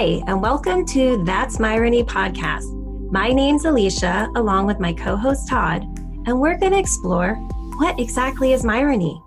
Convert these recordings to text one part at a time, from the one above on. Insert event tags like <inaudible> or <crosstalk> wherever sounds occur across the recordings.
Hi, and welcome to That's Myrony podcast. My name's Alicia, along with my co host Todd, and we're going to explore what exactly is Myrony.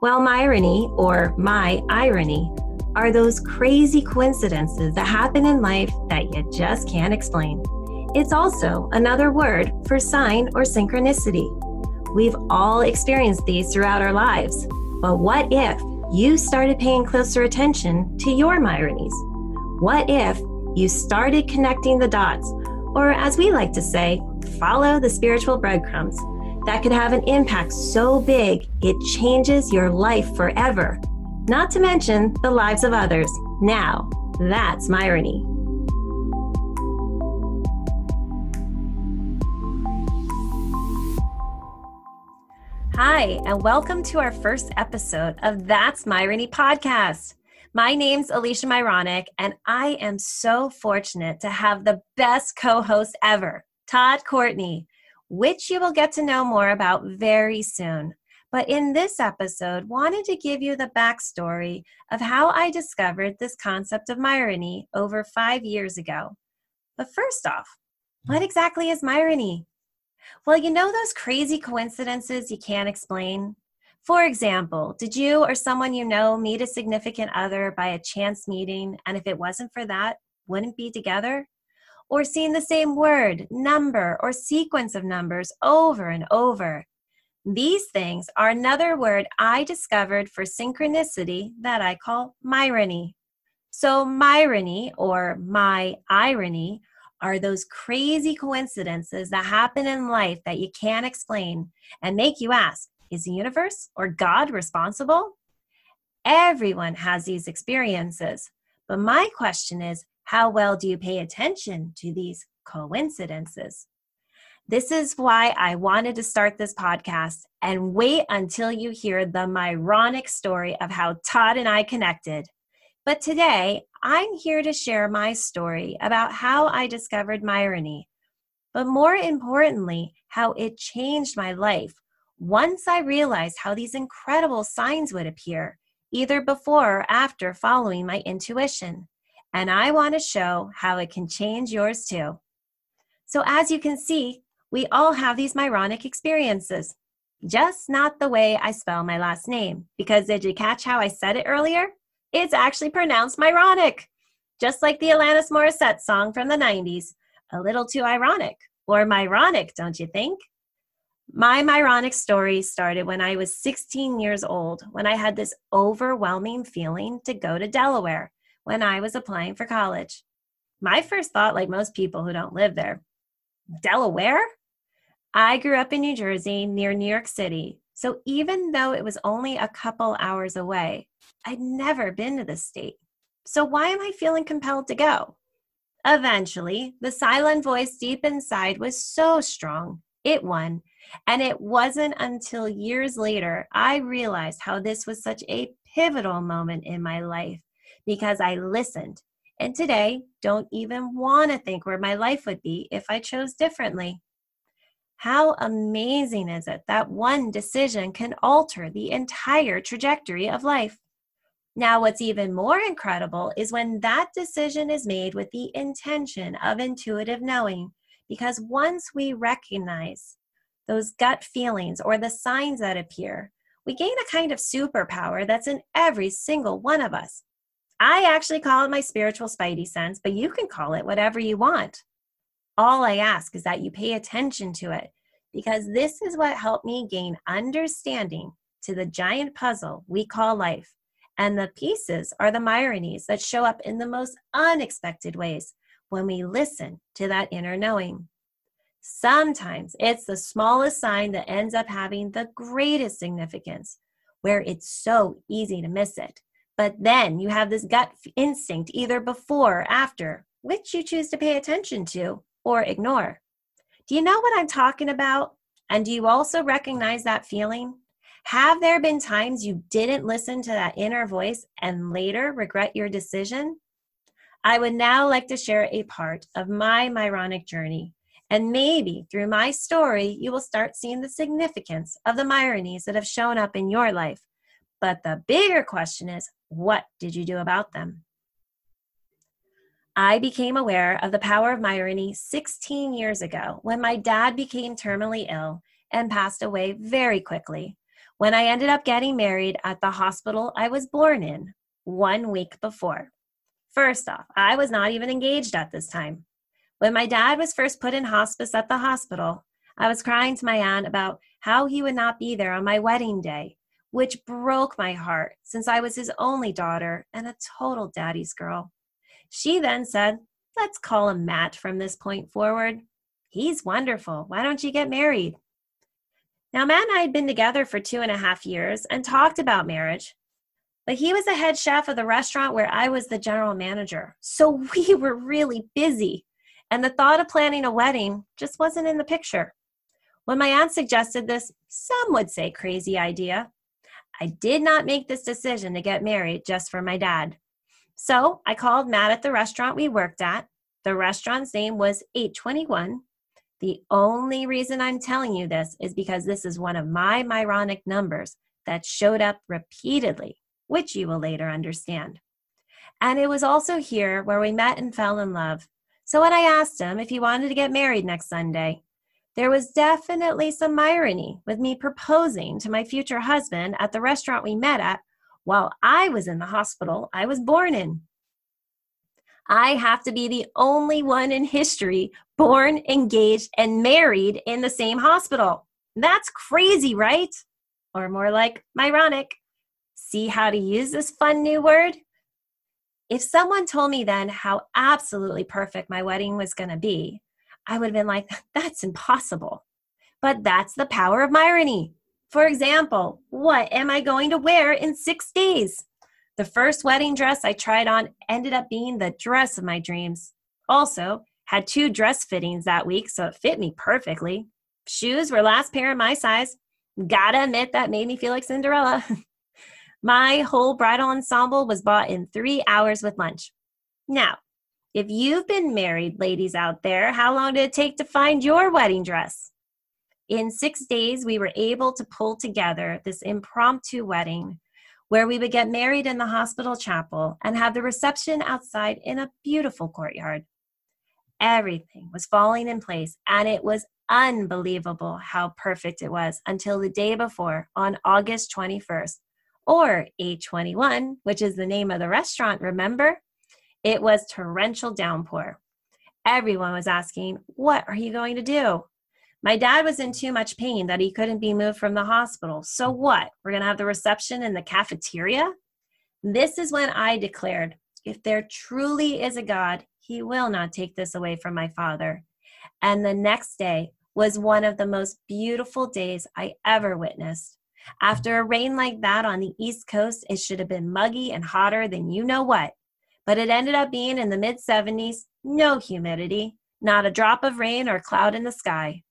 Well, Myrony, or my irony, are those crazy coincidences that happen in life that you just can't explain. It's also another word for sign or synchronicity. We've all experienced these throughout our lives, but what if you started paying closer attention to your Myronies? What if you started connecting the dots, or as we like to say, follow the spiritual breadcrumbs that could have an impact so big it changes your life forever? Not to mention the lives of others. Now, that's Myrony. Hi, and welcome to our first episode of That's Myrony podcast. My name's Alicia Myronic, and I am so fortunate to have the best co host ever, Todd Courtney, which you will get to know more about very soon. But in this episode, wanted to give you the backstory of how I discovered this concept of Myrony over five years ago. But first off, what exactly is Myrony? Well, you know those crazy coincidences you can't explain? For example, did you or someone you know meet a significant other by a chance meeting, and if it wasn't for that, wouldn't be together? Or seeing the same word, number, or sequence of numbers over and over? These things are another word I discovered for synchronicity that I call myrony. So, myrony or my irony are those crazy coincidences that happen in life that you can't explain and make you ask, is the universe or God responsible? Everyone has these experiences. But my question is how well do you pay attention to these coincidences? This is why I wanted to start this podcast and wait until you hear the Myronic story of how Todd and I connected. But today, I'm here to share my story about how I discovered Myrony, but more importantly, how it changed my life once I realized how these incredible signs would appear, either before or after following my intuition. And I want to show how it can change yours too. So, as you can see, we all have these Myronic experiences, just not the way I spell my last name. Because did you catch how I said it earlier? It's actually pronounced Myronic, just like the Alanis Morissette song from the 90s, a little too ironic, or Myronic, don't you think? My Myronic story started when I was 16 years old, when I had this overwhelming feeling to go to Delaware when I was applying for college. My first thought, like most people who don't live there, Delaware? I grew up in New Jersey near New York City, so even though it was only a couple hours away, I'd never been to the state. So why am I feeling compelled to go? Eventually, the silent voice deep inside was so strong, it won and it wasn't until years later I realized how this was such a pivotal moment in my life because I listened. And today, don't even want to think where my life would be if I chose differently. How amazing is it that one decision can alter the entire trajectory of life? Now, what's even more incredible is when that decision is made with the intention of intuitive knowing, because once we recognize those gut feelings or the signs that appear, we gain a kind of superpower that's in every single one of us. I actually call it my spiritual spidey sense, but you can call it whatever you want. All I ask is that you pay attention to it because this is what helped me gain understanding to the giant puzzle we call life. And the pieces are the Myronies that show up in the most unexpected ways when we listen to that inner knowing. Sometimes it's the smallest sign that ends up having the greatest significance, where it's so easy to miss it. But then you have this gut instinct either before or after, which you choose to pay attention to or ignore. Do you know what I'm talking about? And do you also recognize that feeling? Have there been times you didn't listen to that inner voice and later regret your decision? I would now like to share a part of my Myronic journey and maybe through my story, you will start seeing the significance of the Myronies that have shown up in your life. But the bigger question is what did you do about them? I became aware of the power of Myrony 16 years ago when my dad became terminally ill and passed away very quickly when I ended up getting married at the hospital I was born in one week before. First off, I was not even engaged at this time. When my dad was first put in hospice at the hospital, I was crying to my aunt about how he would not be there on my wedding day, which broke my heart since I was his only daughter and a total daddy's girl. She then said, Let's call him Matt from this point forward. He's wonderful. Why don't you get married? Now, Matt and I had been together for two and a half years and talked about marriage, but he was the head chef of the restaurant where I was the general manager. So we were really busy, and the thought of planning a wedding just wasn't in the picture. When my aunt suggested this, some would say crazy idea. I did not make this decision to get married just for my dad. So I called Matt at the restaurant we worked at. The restaurant's name was 821. The only reason I'm telling you this is because this is one of my Myronic numbers that showed up repeatedly, which you will later understand. And it was also here where we met and fell in love. So when I asked him if he wanted to get married next Sunday, there was definitely some irony with me proposing to my future husband at the restaurant we met at while I was in the hospital I was born in. I have to be the only one in history born, engaged, and married in the same hospital. That's crazy, right? Or more like ironic. See how to use this fun new word? If someone told me then how absolutely perfect my wedding was going to be, I would have been like, <laughs> that's impossible. But that's the power of irony. For example, what am I going to wear in six days? The first wedding dress I tried on ended up being the dress of my dreams. Also, had two dress fittings that week, so it fit me perfectly. Shoes were last pair in my size. Gotta admit, that made me feel like Cinderella. <laughs> my whole bridal ensemble was bought in three hours with lunch. Now, if you've been married, ladies out there, how long did it take to find your wedding dress? In six days, we were able to pull together this impromptu wedding where we would get married in the hospital chapel and have the reception outside in a beautiful courtyard. Everything was falling in place, and it was unbelievable how perfect it was until the day before on August 21st, or 821, which is the name of the restaurant, remember? It was torrential downpour. Everyone was asking, What are you going to do? My dad was in too much pain that he couldn't be moved from the hospital. So what? We're going to have the reception in the cafeteria? This is when I declared, If there truly is a God, he will not take this away from my father. And the next day was one of the most beautiful days I ever witnessed. After a rain like that on the East Coast, it should have been muggy and hotter than you know what but it ended up being in the mid 70s, no humidity, not a drop of rain or cloud in the sky.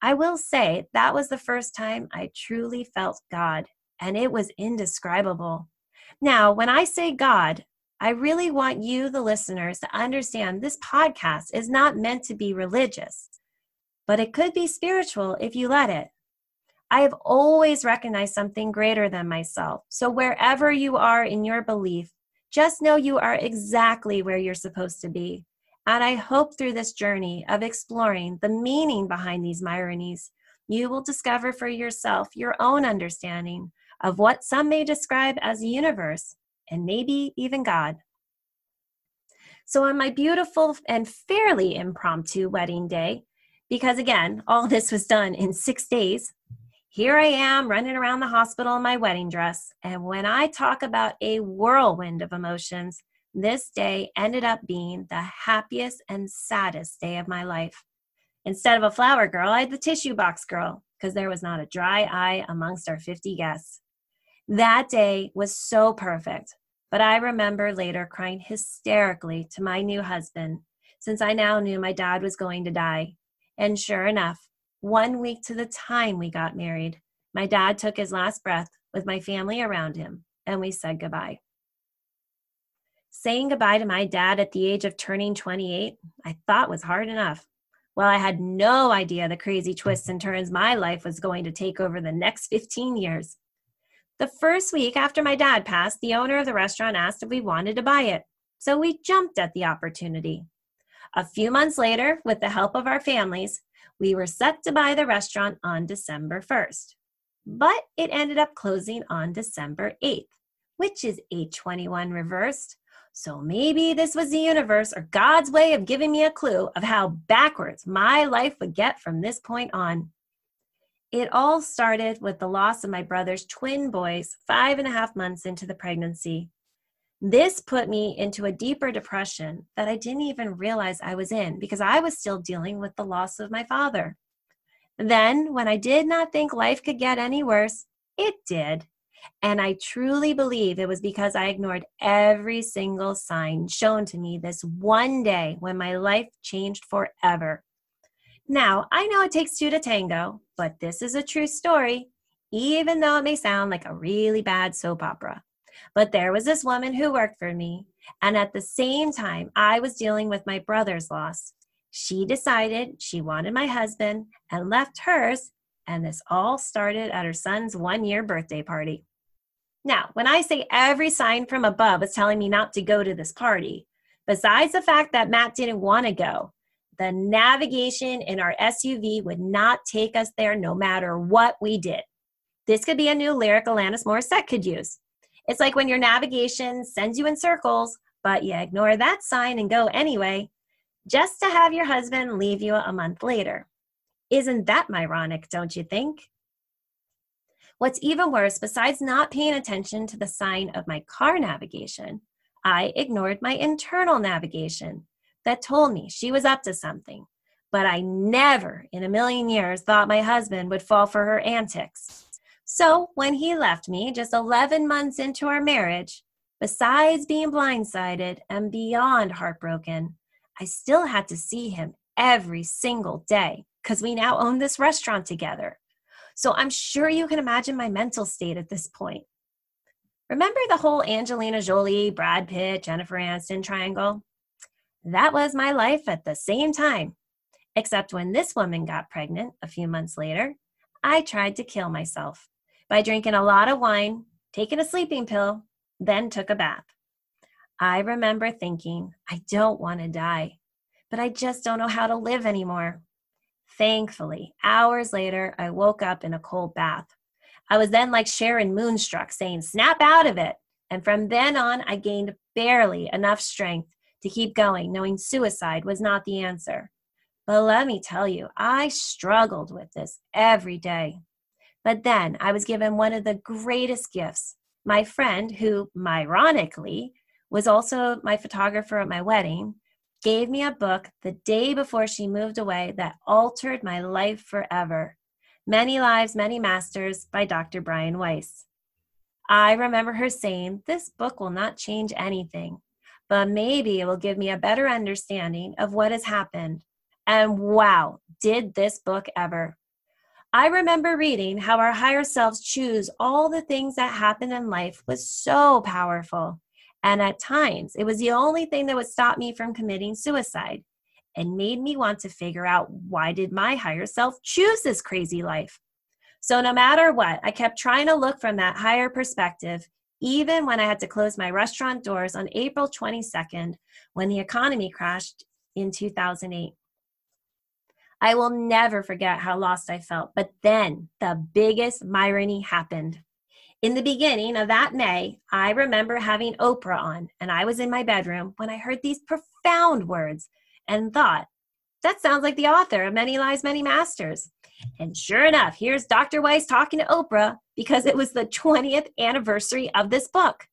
I will say that was the first time I truly felt God, and it was indescribable. Now, when I say God, I really want you, the listeners, to understand this podcast is not meant to be religious, but it could be spiritual if you let it. I have always recognized something greater than myself. So, wherever you are in your belief, just know you are exactly where you're supposed to be. And I hope through this journey of exploring the meaning behind these Myronies, you will discover for yourself your own understanding of what some may describe as the universe and maybe even God. So, on my beautiful and fairly impromptu wedding day, because again, all this was done in six days, here I am running around the hospital in my wedding dress. And when I talk about a whirlwind of emotions, this day ended up being the happiest and saddest day of my life. Instead of a flower girl, I had the tissue box girl because there was not a dry eye amongst our 50 guests. That day was so perfect, but I remember later crying hysterically to my new husband since I now knew my dad was going to die. And sure enough, one week to the time we got married, my dad took his last breath with my family around him, and we said goodbye. Saying goodbye to my dad at the age of turning 28, I thought was hard enough. Well, I had no idea the crazy twists and turns my life was going to take over the next 15 years. The first week after my dad passed, the owner of the restaurant asked if we wanted to buy it. so we jumped at the opportunity. A few months later, with the help of our families, we were set to buy the restaurant on December 1st. But it ended up closing on December 8th, which is 821 reversed. So maybe this was the universe or God's way of giving me a clue of how backwards my life would get from this point on. It all started with the loss of my brother's twin boys five and a half months into the pregnancy. This put me into a deeper depression that I didn't even realize I was in because I was still dealing with the loss of my father. Then, when I did not think life could get any worse, it did. And I truly believe it was because I ignored every single sign shown to me this one day when my life changed forever. Now, I know it takes two to tango, but this is a true story, even though it may sound like a really bad soap opera. But there was this woman who worked for me, and at the same time, I was dealing with my brother's loss. She decided she wanted my husband and left hers, and this all started at her son's one year birthday party. Now, when I say every sign from above is telling me not to go to this party, besides the fact that Matt didn't want to go, the navigation in our SUV would not take us there no matter what we did. This could be a new lyric Alanis Morissette could use. It's like when your navigation sends you in circles, but you ignore that sign and go anyway, just to have your husband leave you a month later. Isn't that ironic, don't you think? What's even worse, besides not paying attention to the sign of my car navigation, I ignored my internal navigation that told me she was up to something. But I never in a million years thought my husband would fall for her antics. So when he left me just 11 months into our marriage, besides being blindsided and beyond heartbroken, I still had to see him every single day because we now own this restaurant together. So I'm sure you can imagine my mental state at this point. Remember the whole Angelina Jolie, Brad Pitt, Jennifer Aniston triangle? That was my life at the same time. Except when this woman got pregnant a few months later, I tried to kill myself by drinking a lot of wine, taking a sleeping pill, then took a bath. I remember thinking, I don't want to die, but I just don't know how to live anymore. Thankfully, hours later, I woke up in a cold bath. I was then like Cher in Moonstruck saying, Snap out of it. And from then on, I gained barely enough strength to keep going, knowing suicide was not the answer. But let me tell you, I struggled with this every day. But then I was given one of the greatest gifts. My friend, who ironically was also my photographer at my wedding, gave me a book the day before she moved away that altered my life forever Many Lives, Many Masters by Dr. Brian Weiss. I remember her saying, This book will not change anything, but maybe it will give me a better understanding of what has happened. And wow, did this book ever! I remember reading how our higher selves choose all the things that happen in life was so powerful. And at times, it was the only thing that would stop me from committing suicide and made me want to figure out why did my higher self choose this crazy life? So no matter what, I kept trying to look from that higher perspective even when I had to close my restaurant doors on April 22nd when the economy crashed in 2008. I will never forget how lost I felt. But then the biggest irony happened. In the beginning of that May, I remember having Oprah on, and I was in my bedroom when I heard these profound words and thought, that sounds like the author of Many Lives, Many Masters. And sure enough, here's Dr. Weiss talking to Oprah because it was the 20th anniversary of this book.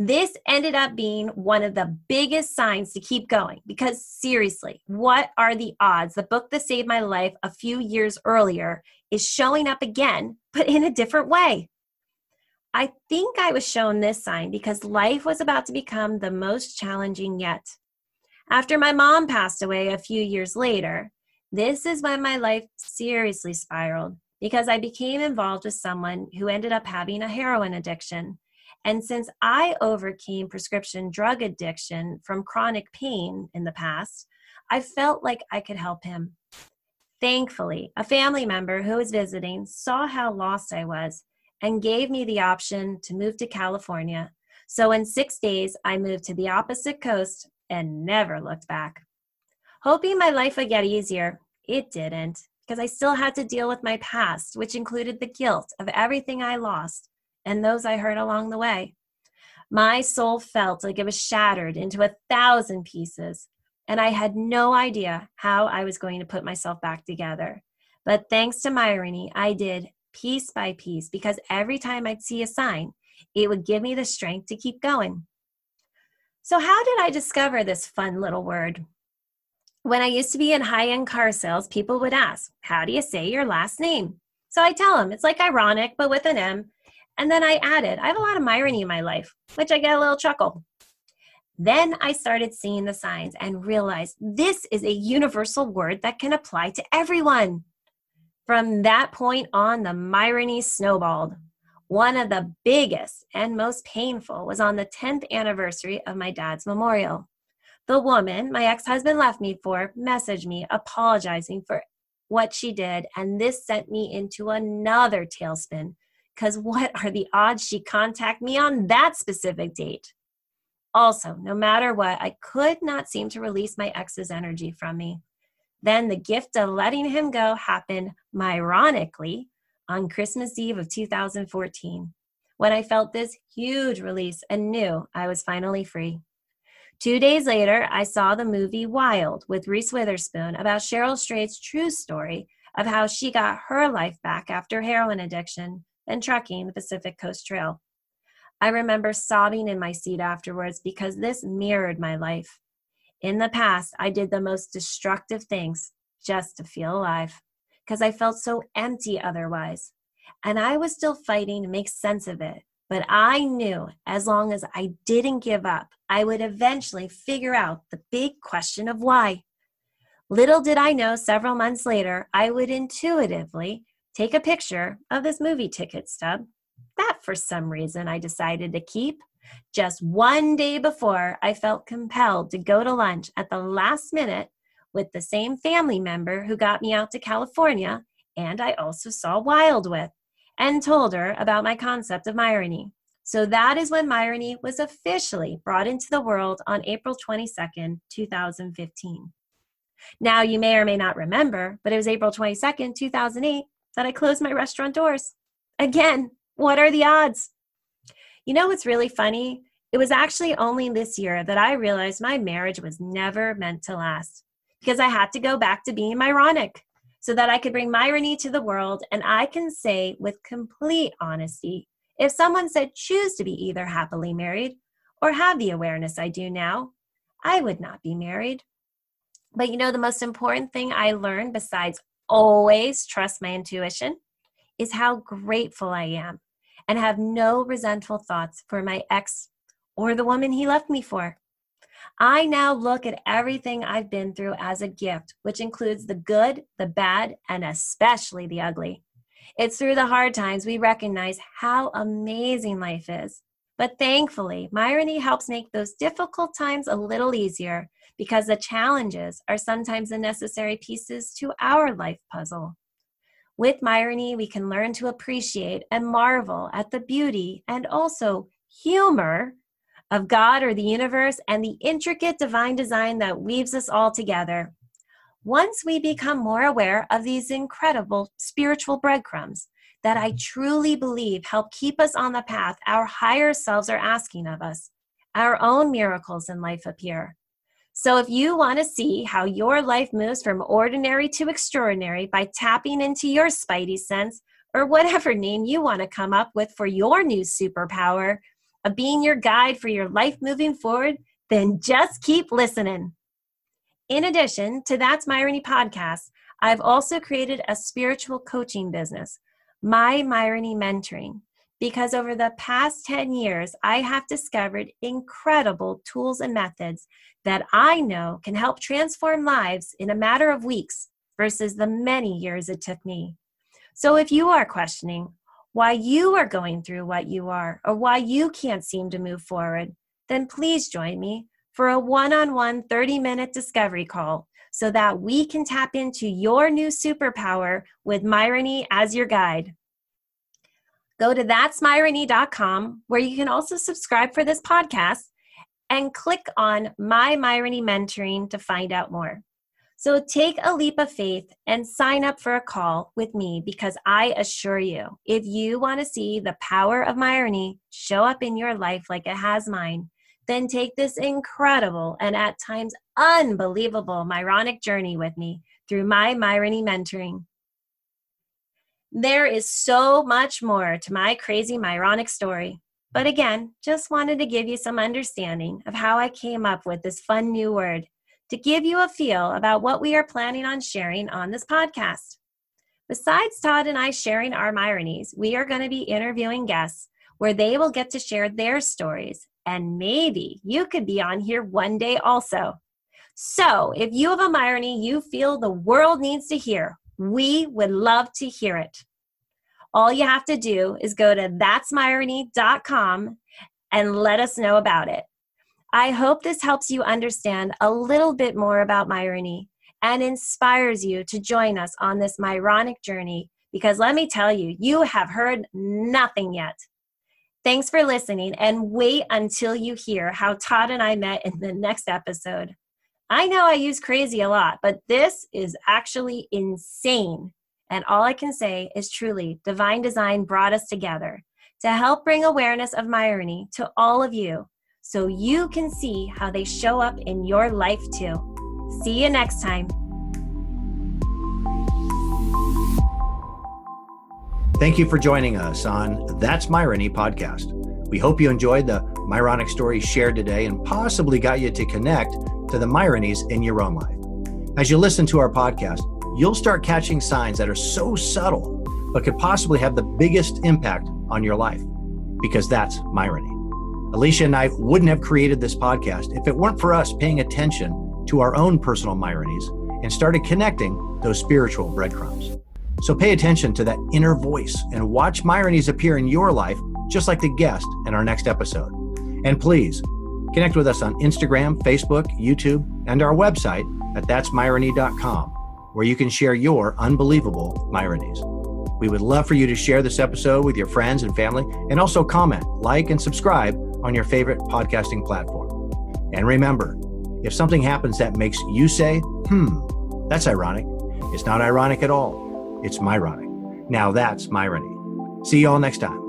This ended up being one of the biggest signs to keep going because seriously, what are the odds? The book that saved my life a few years earlier is showing up again, but in a different way. I think I was shown this sign because life was about to become the most challenging yet. After my mom passed away a few years later, this is when my life seriously spiraled because I became involved with someone who ended up having a heroin addiction and since I overcame prescription drug addiction from chronic pain in the past, I felt like I could help him. Thankfully, a family member who was visiting saw how lost I was and gave me the option to move to California So in six days, I moved to the opposite coast and never looked back. Hoping my life would get easier, it didn't, because I still had to deal with my past, which included the guilt of everything I lost and those I heard along the way. My soul felt like it was shattered into a thousand pieces, and I had no idea how I was going to put myself back together. But thanks to Myrony, I did piece by piece because every time I'd see a sign, it would give me the strength to keep going. So, how did I discover this fun little word? When I used to be in high end car sales, people would ask, How do you say your last name? So I tell them it's like ironic, but with an M. And then I added, I have a lot of irony in my life, which I get a little chuckle. Then I started seeing the signs and realized this is a universal word that can apply to everyone. From that point on, the Myrony snowballed. One of the biggest and most painful was on the 10th anniversary of my dad's memorial. The woman my ex husband left me for messaged me apologizing for what she did, and this sent me into another tailspin because what are the odds she contact me on that specific date? Also, no matter what, I could not seem to release my ex's energy from me. Then the gift of letting him go happened, ironically, on Christmas Eve of 2014, when I felt this huge release and knew I was finally free. Two days later, I saw the movie Wild with Reese Witherspoon about Cheryl Strayed's true story of how she got her life back after heroin addiction and trekking the Pacific Coast Trail. I remember sobbing in my seat afterwards because this mirrored my life. In the past, I did the most destructive things just to feel alive because I felt so empty otherwise. And I was still fighting to make sense of it. But I knew as long as I didn't give up, I would eventually figure out the big question of why. Little did I know several months later, I would intuitively take a picture of this movie ticket stub that for some reason I decided to keep just one day before I felt compelled to go to lunch at the last minute with the same family member who got me out to California and I also saw Wild with and told her about my concept of Myrony. So that is when Myrony was officially brought into the world on April 22nd, 2015. Now, you may or may not remember, but it was April 22nd, 2008, that I closed my restaurant doors. Again, what are the odds? You know what's really funny? It was actually only this year that I realized my marriage was never meant to last because I had to go back to being ironic so that I could bring Myrony to the world. And I can say with complete honesty if someone said choose to be either happily married or have the awareness I do now, I would not be married. But you know, the most important thing I learned besides always trust my intuition is how grateful I am and have no resentful thoughts for my ex or the woman he left me for. I now look at everything I've been through as a gift, which includes the good, the bad, and especially the ugly. It's through the hard times we recognize how amazing life is. But thankfully, Myrony helps make those difficult times a little easier because the challenges are sometimes the necessary pieces to our life puzzle. With Myrony, we can learn to appreciate and marvel at the beauty and also humor of God or the universe and the intricate divine design that weaves us all together. Once we become more aware of these incredible spiritual breadcrumbs that I mm-hmm. truly believe help keep us on the path our higher selves are asking of us, our own miracles in life appear. So, if you want to see how your life moves from ordinary to extraordinary by tapping into your spidey sense, or whatever name you want to come up with for your new superpower of being your guide for your life moving forward, then just keep listening. In addition to That's Myrony podcast, I've also created a spiritual coaching business, My Myrony Mentoring, because over the past 10 years, I have discovered incredible tools and methods that I know can help transform lives in a matter of weeks versus the many years it took me. So if you are questioning why you are going through what you are or why you can't seem to move forward, then please join me for a one on one 30 minute discovery call so that we can tap into your new superpower with Myrony as your guide. Go to that'smyrony.com where you can also subscribe for this podcast and click on My Myrony Mentoring to find out more. So take a leap of faith and sign up for a call with me because I assure you, if you want to see the power of Myrony show up in your life like it has mine, then take this incredible and at times unbelievable Myronic journey with me through my Myrony mentoring. There is so much more to my crazy Myronic story. But again, just wanted to give you some understanding of how I came up with this fun new word to give you a feel about what we are planning on sharing on this podcast. Besides Todd and I sharing our Myronies, we are going to be interviewing guests where they will get to share their stories. And maybe you could be on here one day also. So if you have a Myrony you feel the world needs to hear, we would love to hear it. All you have to do is go to that'smyrony.com and let us know about it. I hope this helps you understand a little bit more about Myrony and inspires you to join us on this Myronic journey because let me tell you, you have heard nothing yet. Thanks for listening and wait until you hear how Todd and I met in the next episode. I know I use crazy a lot, but this is actually insane. And all I can say is truly, divine design brought us together to help bring awareness of Myrony to all of you so you can see how they show up in your life too. See you next time. Thank you for joining us on That's Myrony podcast. We hope you enjoyed the Myronic stories shared today and possibly got you to connect to the Myronies in your own life. As you listen to our podcast, you'll start catching signs that are so subtle, but could possibly have the biggest impact on your life, because that's Myrony. Alicia and I wouldn't have created this podcast if it weren't for us paying attention to our own personal Myronies and started connecting those spiritual breadcrumbs. So pay attention to that inner voice and watch Myronies appear in your life, just like the guest in our next episode. And please Connect with us on Instagram, Facebook, YouTube, and our website at that'smyrony.com, where you can share your unbelievable Myronies. We would love for you to share this episode with your friends and family, and also comment, like, and subscribe on your favorite podcasting platform. And remember, if something happens that makes you say, hmm, that's ironic, it's not ironic at all. It's Myronic. Now that's Myrony. See you all next time.